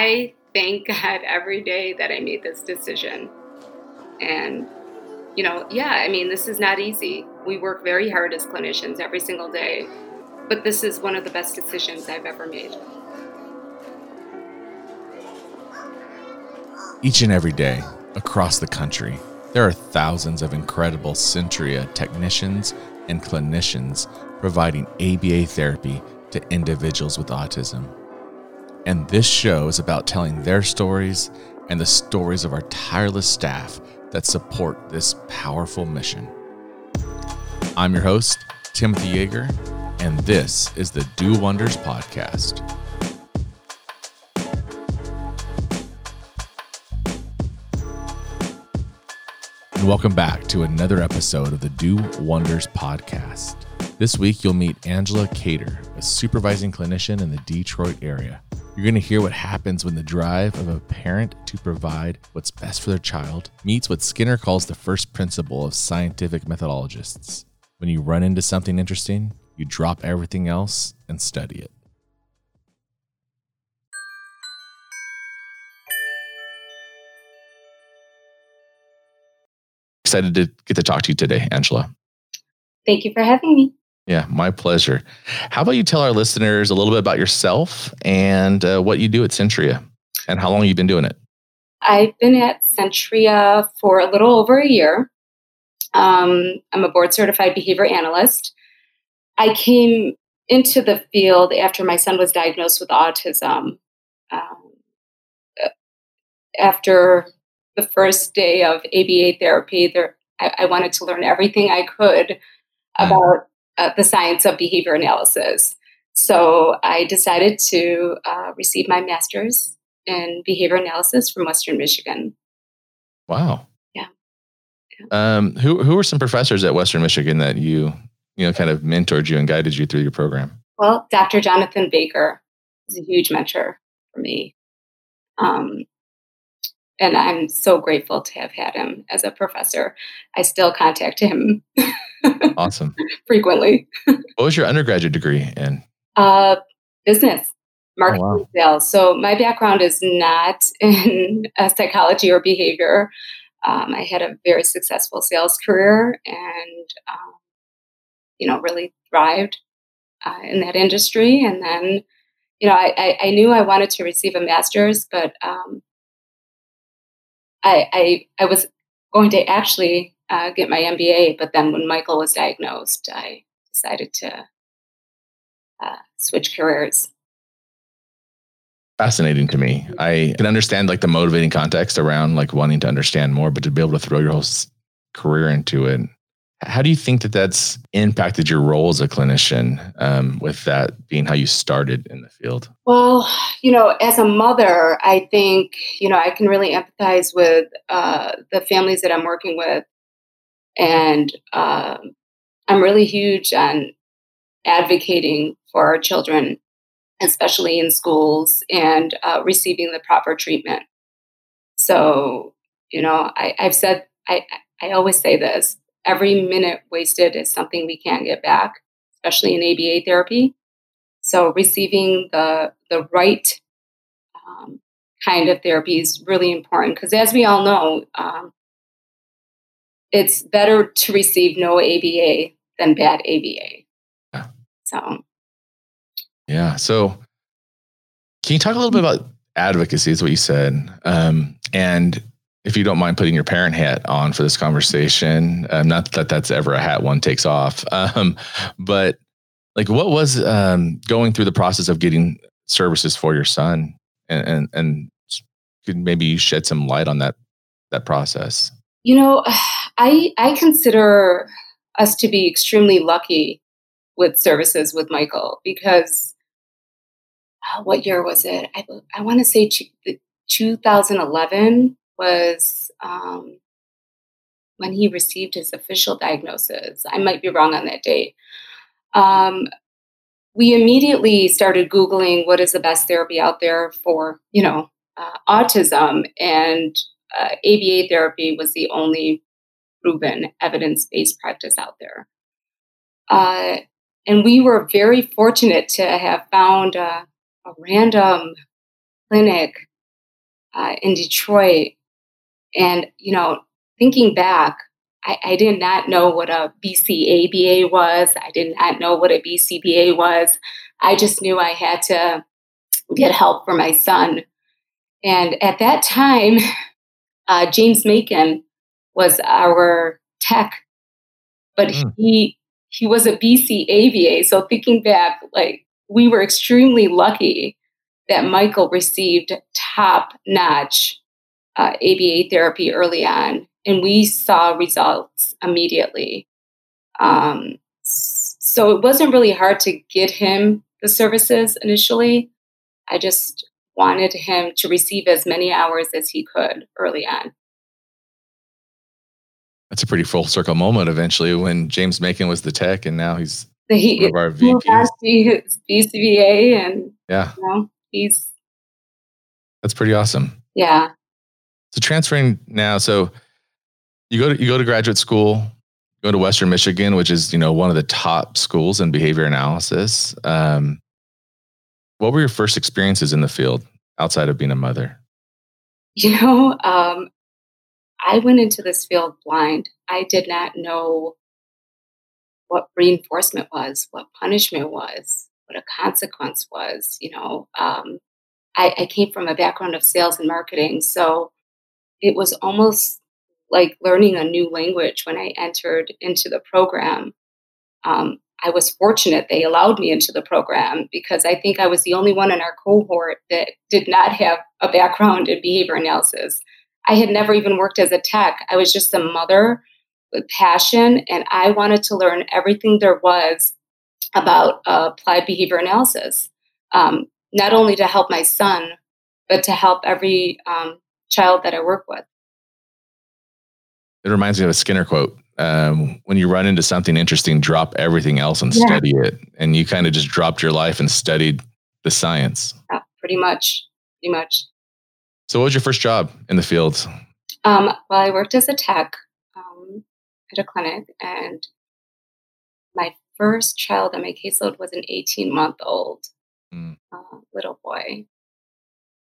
I thank God every day that I made this decision. And, you know, yeah, I mean, this is not easy. We work very hard as clinicians every single day, but this is one of the best decisions I've ever made. Each and every day across the country, there are thousands of incredible Centria technicians and clinicians providing ABA therapy to individuals with autism. And this show is about telling their stories and the stories of our tireless staff that support this powerful mission. I'm your host, Timothy Yeager, and this is the Do Wonders Podcast. And welcome back to another episode of the Do Wonders Podcast. This week, you'll meet Angela Cater, a supervising clinician in the Detroit area. You're going to hear what happens when the drive of a parent to provide what's best for their child meets what Skinner calls the first principle of scientific methodologists. When you run into something interesting, you drop everything else and study it. Excited to get to talk to you today, Angela. Thank you for having me. Yeah, my pleasure. How about you tell our listeners a little bit about yourself and uh, what you do at Centria and how long you've been doing it? I've been at Centria for a little over a year. Um, I'm a board certified behavior analyst. I came into the field after my son was diagnosed with autism. Um, after the first day of ABA therapy, there, I, I, wanted to learn everything I could mm. about uh, the science of behavior analysis. So I decided to uh, receive my master's in behavior analysis from Western Michigan. Wow. Yeah. yeah. Um, who who were some professors at Western Michigan that you you know kind of mentored you and guided you through your program? Well, Dr. Jonathan Baker is a huge mentor for me. Um, and I'm so grateful to have had him as a professor. I still contact him. awesome. frequently. what was your undergraduate degree in? Uh, business, marketing, oh, wow. sales. So my background is not in uh, psychology or behavior. Um, I had a very successful sales career, and um, you know, really thrived uh, in that industry. And then, you know, I, I, I, knew I wanted to receive a master's, but um, I, I, I was going to actually uh, get my MBA, but then when Michael was diagnosed, I decided to uh, switch careers. Fascinating to me. I can understand like the motivating context around like wanting to understand more, but to be able to throw your whole career into it how do you think that that's impacted your role as a clinician um, with that being how you started in the field? Well, you know, as a mother, I think, you know, I can really empathize with uh, the families that I'm working with. And uh, I'm really huge on advocating for our children, especially in schools, and uh, receiving the proper treatment. So, you know, I, I've said, I, I always say this every minute wasted is something we can't get back, especially in ABA therapy. So receiving the the right um, kind of therapy is really important because, as we all know, um, it's better to receive no ABA than bad ABA. Yeah. So. Yeah. So, can you talk a little bit about advocacy? Is what you said, um, and if you don't mind putting your parent hat on for this conversation, um, not that that's ever a hat one takes off, um, but like what was um, going through the process of getting services for your son, and, and and could maybe shed some light on that that process? You know, I I consider us to be extremely lucky with services with Michael because uh, what year was it? I I want to say 2011 was um, when he received his official diagnosis. I might be wrong on that date. Um, we immediately started Googling what is the best therapy out there for, you know, uh, autism, and uh, ABA therapy was the only proven evidence-based practice out there. Uh, and we were very fortunate to have found a random clinic uh, in Detroit. And, you know, thinking back, I, I, did not know what a BCABA was. I did not know what a BCBA was. I just knew I had to get help for my son. And at that time, uh, James Macon was our tech, but mm. he he was a BCABA. So thinking back, like we were extremely lucky that Michael received top notch uh, ABA therapy early on, and we saw results immediately. Um, so it wasn't really hard to get him the services initially. I just wanted him to receive as many hours as he could early on. That's a pretty full circle moment eventually when James Macon was the tech and now he's he, one of our VPs. BCBA and yeah. You know, he's that's pretty awesome. Yeah. So transferring now, so you go to you go to graduate school, go to Western Michigan, which is you know one of the top schools in behavior analysis. Um, what were your first experiences in the field outside of being a mother? You know, um, I went into this field blind. I did not know what reinforcement was, what punishment was, what a consequence was. You know, um, I, I came from a background of sales and marketing, so it was almost like learning a new language when I entered into the program. Um, I was fortunate they allowed me into the program because I think I was the only one in our cohort that did not have a background in behavior analysis. I had never even worked as a tech. I was just a mother with passion, and I wanted to learn everything there was about uh, applied behavior analysis, um, not only to help my son, but to help every um, child that I work with. It reminds me of a Skinner quote. Um, when you run into something interesting, drop everything else and yeah. study it. And you kind of just dropped your life and studied the science. Yeah, pretty much. Pretty much. So, what was your first job in the field? Um, well, I worked as a tech um, at a clinic, and my first child on my caseload was an 18 month old mm. uh, little boy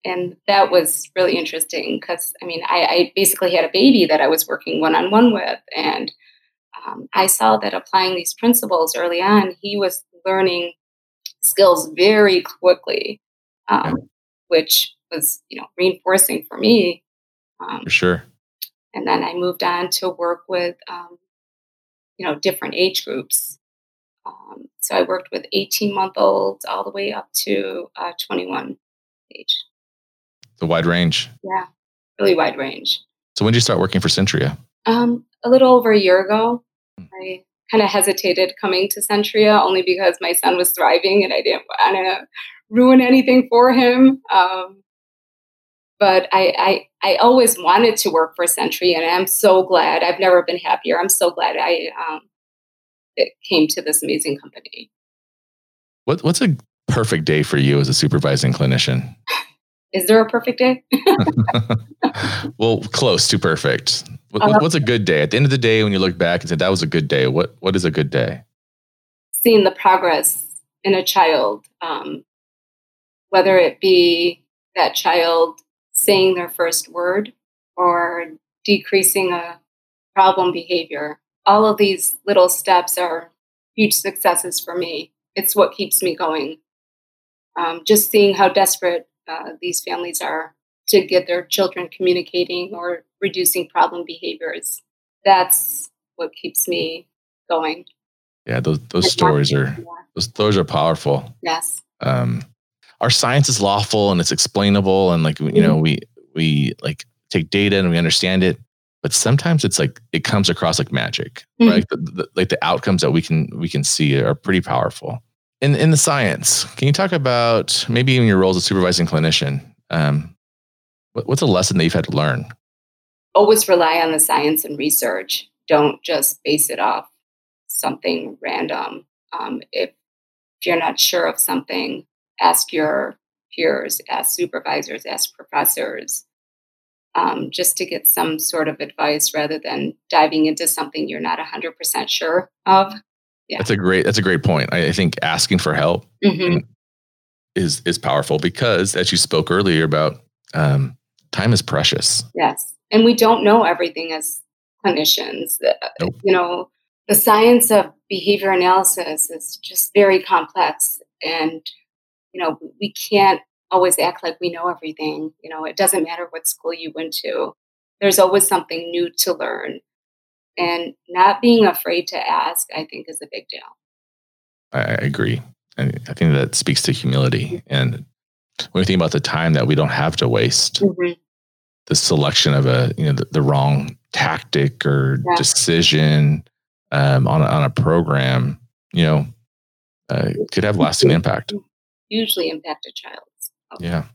and that was really interesting because I mean, I, I, basically had a baby that I was working one on one with, and um, I saw that applying these principles early on, he was learning skills very quickly, um, which was you know reinforcing for me. Um, for sure. And then I moved on to work with um, you know different age groups. Um, so I worked with 18 month olds all the way up to uh, 21 age. The wide range. Yeah, really wide range. So when did you start working for Centria? Um, a little over a year ago. Hmm. I kind of hesitated coming to Centria only because my son was thriving and I didn't want to ruin anything for him. Um, but I, I, I always wanted to work for Centria, and I'm so glad. I've never been happier. I'm so glad I um, it came to this amazing company. What What's a perfect day for you as a supervising clinician? Is there a perfect day? well, close to perfect. What, uh, what's a good day? At the end of the day, when you look back and say that was a good day, what what is a good day? Seeing the progress in a child, um, whether it be that child saying their first word or decreasing a problem behavior. All of these little steps are huge successes for me. It's what keeps me going. Um, just seeing how desperate uh, these families are to get their children communicating or reducing problem behaviors. That's what keeps me going. Yeah, those those stories are those those are powerful. Yes. Um, our science is lawful and it's explainable, and like you mm-hmm. know we we like take data and we understand it, but sometimes it's like it comes across like magic, mm-hmm. right? The, the, like the outcomes that we can we can see are pretty powerful in in the science, can you talk about maybe in your role as a supervising clinician? Um, what, what's a lesson that you've had to learn? Always rely on the science and research. Don't just base it off something random. Um, if, if you're not sure of something, ask your peers, ask supervisors, ask professors, um, just to get some sort of advice rather than diving into something you're not 100% sure of yeah. That's a great that's a great point. I, I think asking for help mm-hmm. is is powerful because as you spoke earlier about um, time is precious. Yes. And we don't know everything as clinicians. Nope. You know, the science of behavior analysis is just very complex. And, you know, we can't always act like we know everything. You know, it doesn't matter what school you went to, there's always something new to learn. And not being afraid to ask, I think, is a big deal. I agree. I think that speaks to humility. And when you think about the time that we don't have to waste, mm-hmm. the selection of a, you know, the, the wrong tactic or yeah. decision um, on, a, on a program, you know, uh, could have lasting impact. Usually impact a child. Yeah.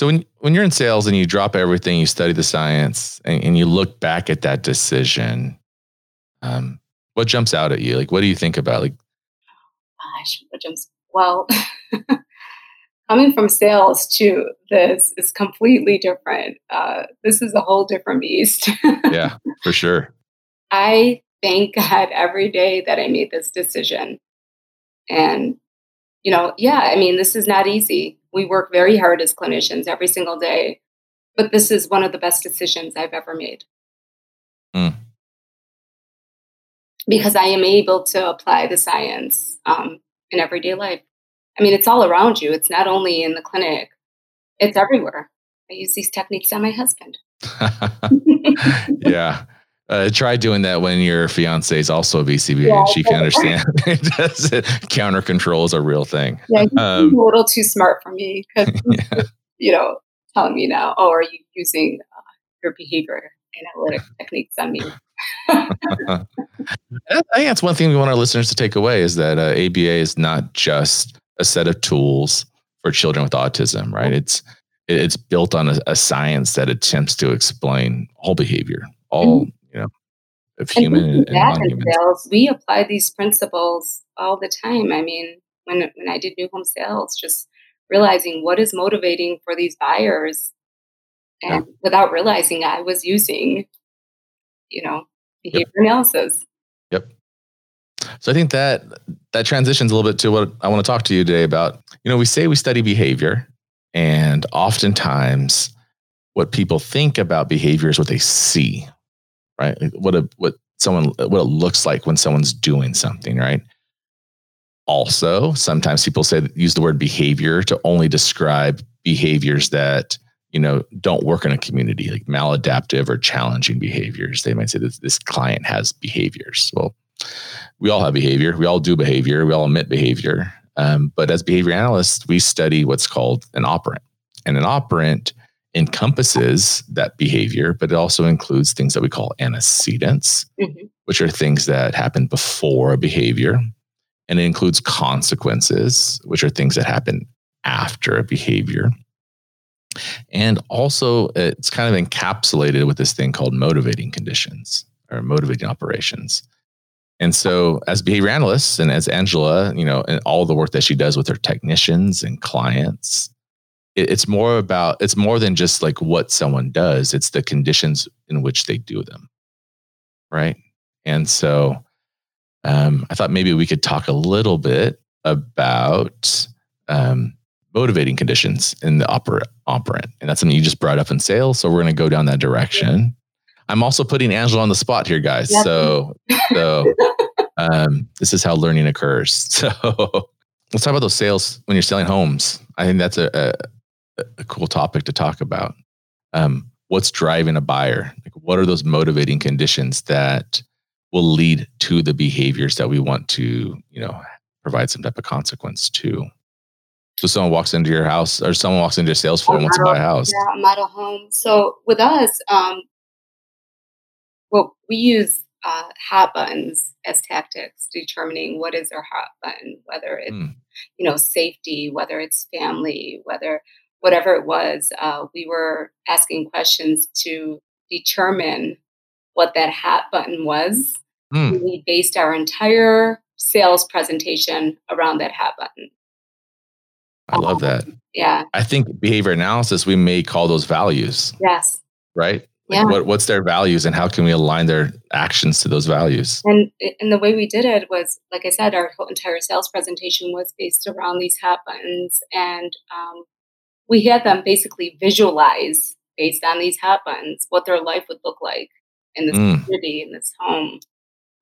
So when when you're in sales and you drop everything, you study the science, and, and you look back at that decision, um, what jumps out at you? Like, what do you think about? Like, gosh, what jumps? Well, coming from sales to this is completely different. Uh, this is a whole different beast. yeah, for sure. I thank God every day that I made this decision, and you know, yeah, I mean, this is not easy. We work very hard as clinicians every single day, but this is one of the best decisions I've ever made. Mm. Because I am able to apply the science um, in everyday life. I mean, it's all around you. It's not only in the clinic, it's everywhere. I use these techniques on my husband. yeah. Uh, try doing that when your fiance is also a BCBA yeah, she can understand. Counter control is a real thing. Yeah, he's um, a little too smart for me because, yeah. you know, telling me now, oh, are you using uh, your behavior analytic techniques on me? I think that's one thing we want our listeners to take away is that uh, ABA is not just a set of tools for children with autism, right? It's it's built on a, a science that attempts to explain all behavior, all mm-hmm of human and, and non-human. Sales, we apply these principles all the time. I mean, when when I did new home sales, just realizing what is motivating for these buyers, and yeah. without realizing I was using, you know, behavior yep. analysis. Yep. So I think that that transitions a little bit to what I want to talk to you today about. You know, we say we study behavior, and oftentimes what people think about behavior is what they see, right? What a what someone what it looks like when someone's doing something, right? Also, sometimes people say use the word behavior to only describe behaviors that you know don't work in a community, like maladaptive or challenging behaviors. They might say that this client has behaviors. Well, we all have behavior. We all do behavior. We all emit behavior. Um, but as behavior analysts, we study what's called an operant, and an operant encompasses that behavior, but it also includes things that we call antecedents, mm-hmm. which are things that happen before a behavior. And it includes consequences, which are things that happen after a behavior. And also, it's kind of encapsulated with this thing called motivating conditions or motivating operations. And so, as behavior analysts and as Angela, you know, and all the work that she does with her technicians and clients, it's more about it's more than just like what someone does it's the conditions in which they do them right? And so um, i thought maybe we could talk a little bit about um, motivating conditions in the oper- operant. And that's something you just brought up in sales so we're going to go down that direction. I'm also putting angela on the spot here guys yep. so so um, this is how learning occurs. So let's talk about those sales when you're selling homes. I think that's a, a a cool topic to talk about. Um, what's driving a buyer? Like, what are those motivating conditions that will lead to the behaviors that we want to, you know, provide some type of consequence to? So someone walks into your house, or someone walks into a sales floor and wants to buy a house. Yeah, a model home. So with us, um, well, we use uh, hot buttons as tactics, determining what is our hot button, whether it's mm. you know safety, whether it's family, whether whatever it was, uh, we were asking questions to determine what that hat button was. Mm. We based our entire sales presentation around that hat button. I love that. Yeah. I think behavior analysis, we may call those values. Yes. Right? Like yeah. What, what's their values and how can we align their actions to those values? And, and the way we did it was, like I said, our whole entire sales presentation was based around these hat buttons and um, we had them basically visualize based on these hot buttons, what their life would look like in this Mm. community, in this home.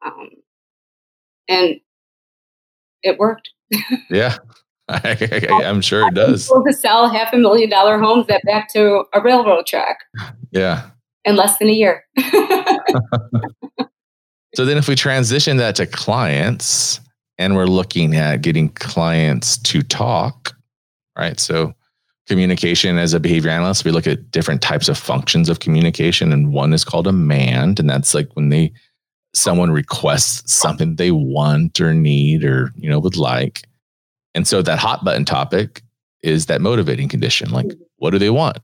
Um, and it worked. Yeah. I, am sure it does. To sell half a million dollar homes that back to a railroad track Yeah. in less than a year. So then if we transition that to clients and we're looking at getting clients to talk, right? So communication as a behavior analyst, we look at different types of functions of communication and one is called a demand and that's like when they someone requests something they want or need or you know would like. And so that hot button topic is that motivating condition. Like what do they want?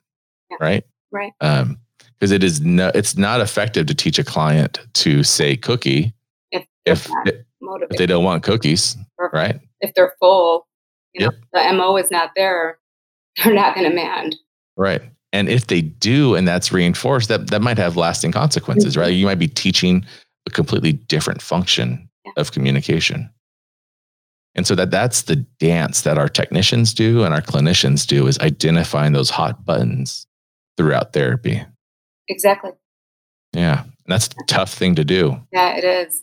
Yeah. Right? Right. Um because it is no it's not effective to teach a client to say cookie if if if they don't want cookies, right? if they're full, you know, Yep. the MO is not there, they're not going to demand. Right. And if they do, and that's reinforced, that that might have lasting consequences, Mhm. right? You might be teaching a completely different function Yeah. of communication. And so that that's the dance that our technicians do and our clinicians do is identifying those hot buttons throughout therapy. Exactly. Yeah. And that's a tough thing to do. Yeah, it is.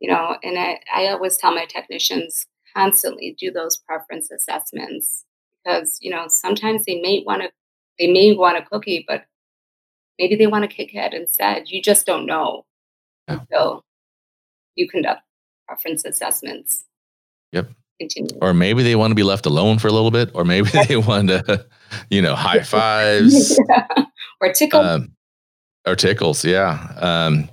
You know, and I, I always tell my technicians constantly do those preference assessments because, you know, sometimes they may want to they may want a cookie, but maybe they want a Kit Kat instead. You just don't know Yeah. until you conduct preference assessments. Yep. Continue. Or maybe they want to be left alone for a little bit, or maybe they want to, you know, high fives. or tickle. um, or tickles yeah um,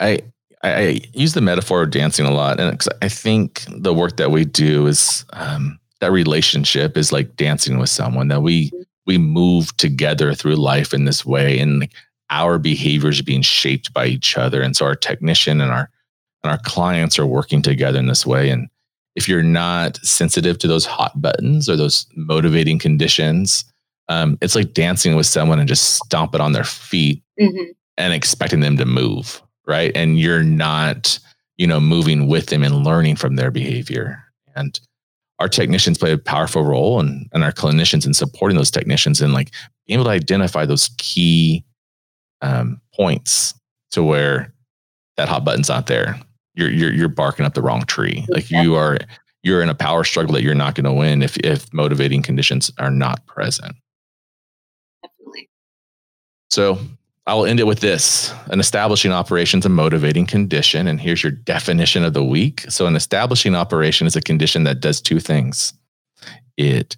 I, I use the metaphor of dancing a lot and i think the work that we do is um, that relationship is like dancing with someone that we we move together through life in this way and our behaviors are being shaped by each other and so our technician and our and our clients are working together in this way and if you're not sensitive to those hot buttons or those motivating conditions um, it's like dancing with someone and just stomping on their feet Mhm. and expecting them to move, right? And you're not, you know, moving with them and learning from their behavior. And our technicians play a powerful role and, and our clinicians in supporting those technicians and like being able to identify those key um, points to where that hot button's not there. You're, you're, you're barking up the wrong tree. Like you are, you're in a power struggle that you're not going to win if, if motivating conditions are not present. Definitely. So I'll end it with this an establishing operation is a motivating condition. And here's your definition of the week. So, an establishing operation is a condition that does two things it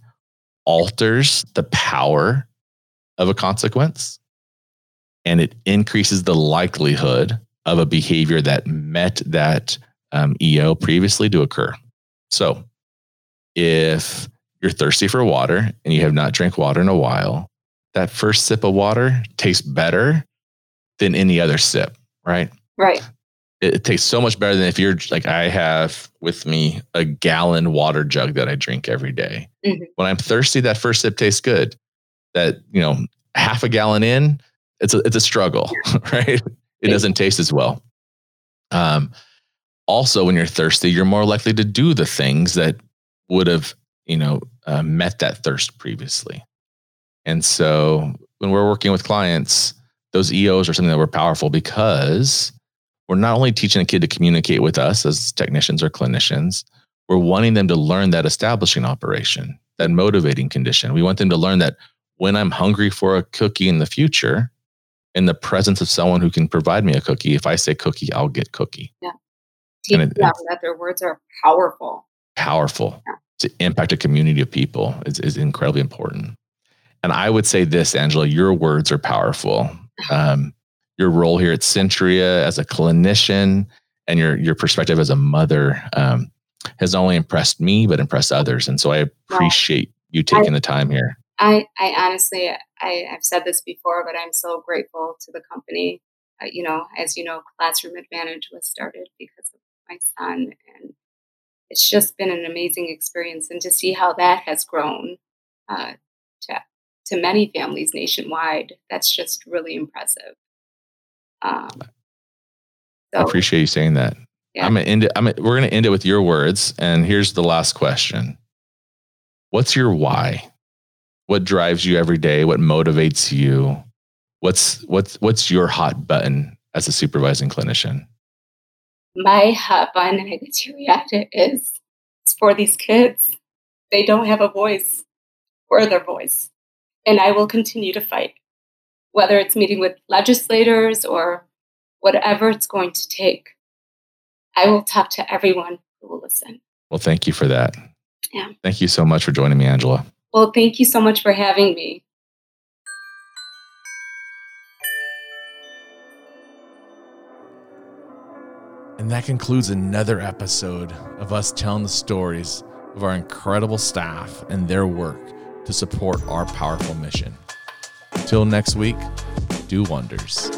alters the power of a consequence, and it increases the likelihood of a behavior that met that um, EO previously to occur. So, if you're thirsty for water and you have not drank water in a while, that first sip of water tastes better than any other sip, right? Right. It, it tastes so much better than if you're like, I have with me a gallon water jug that I drink every day. Mhm. When I'm thirsty, that first sip tastes good. That, you know, half a gallon in, it's a, it's a struggle, right? It Yeah. doesn't taste as well. Um, also, when you're thirsty, you're more likely to do the things that would have, you know, uh, met that thirst previously. And so when we're working with clients, those EOs are something that we're powerful because we're not only teaching a kid to communicate with us as technicians or clinicians, we're wanting them to learn that establishing operation, that motivating condition. We want them to learn that when I'm hungry for a cookie in the future, in the presence of someone who can provide me a cookie, if I say cookie, I'll get cookie. Teach it- them that their words are powerful. powerful to impact a community of people is, is incredibly important. And I would say this, Angela, your words are powerful. Um, your role here at Centria as a clinician and your your perspective as a mother um, has only impressed me but impressed others. And so I appreciate you taking the time here. I, I honestly, I, I've said this before, but I'm so grateful to the company. Uh, you know, as you know, Classroom Advantage was started because of my son, and it's just been an amazing experience. And to see how that has grown uh, to to many families nationwide, that's just really impressive. Um, I appreciate you saying that. Yeah. I'm gonna end it. I'm gonna, we're gonna end it with your words. And here's the last question. What's your why? What drives you every day? What motivates you? What's what's what's your hot button as a supervising clinician? My hot button, and I get to react it, is for these kids. They don't have a voice. We're their voice. And I will continue to fight, whether it's meeting with legislators or whatever it's going to take. I will talk to everyone who will listen. Well, thank you for that. Yeah. Thank you so much for joining me, Angela. Well, thank you so much for having me. And that concludes another episode of us telling the stories of our incredible staff and their work to support our powerful mission. Till next week, do wonders.